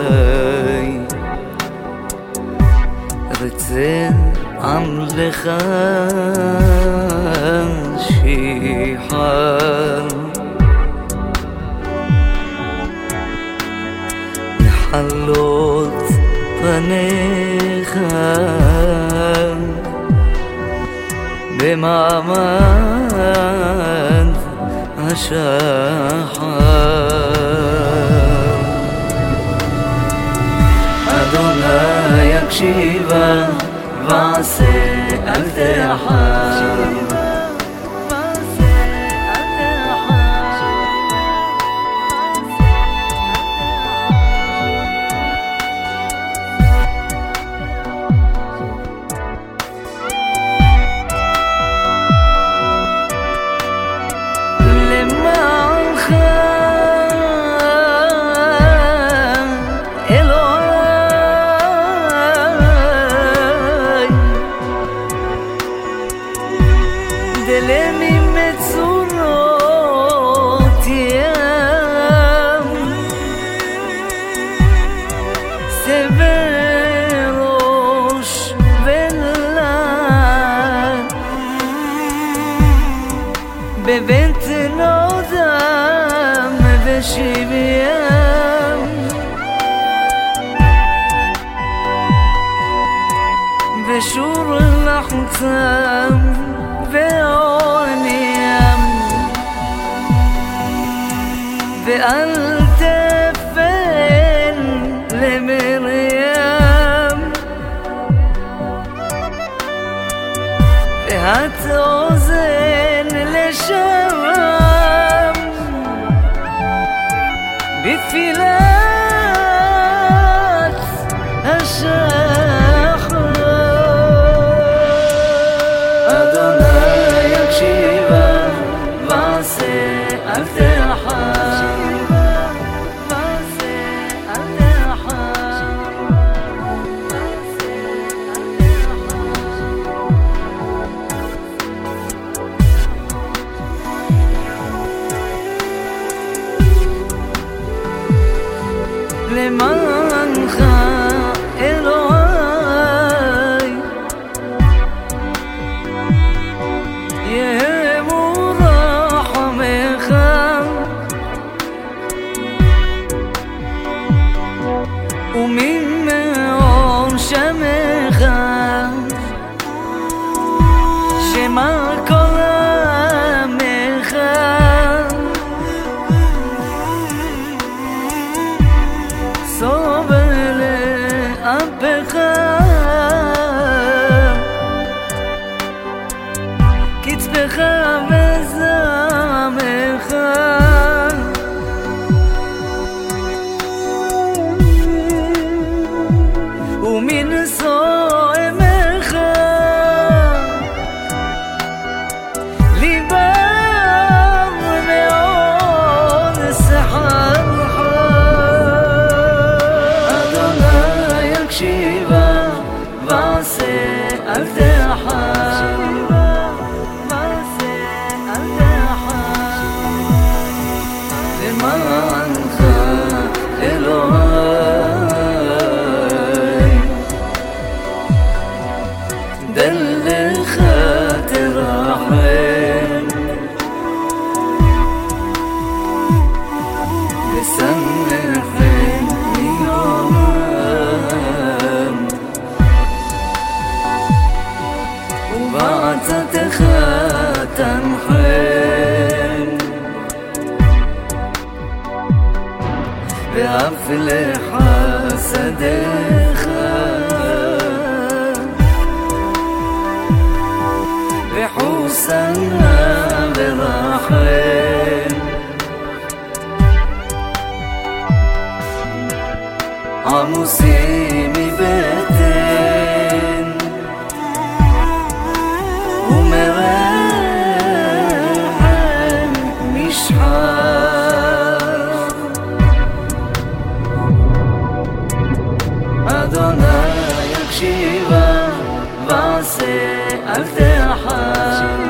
אלוהי רצה עמלך שיחר מחלות פניך במעמד השחר شيبة بعسى أفتحها بنت نودم بشي بيام بشور شور لحظم به آنیم به التفن لمریم الشام. بثلاث أشام למענך אלוהי. יהא מורחמך וממאור שמך שמה مفتاحه بعثة خاتم حلم بقفل حسد بحوسنا برحل عموسين אדוני יקשיבה ועשה אל תחר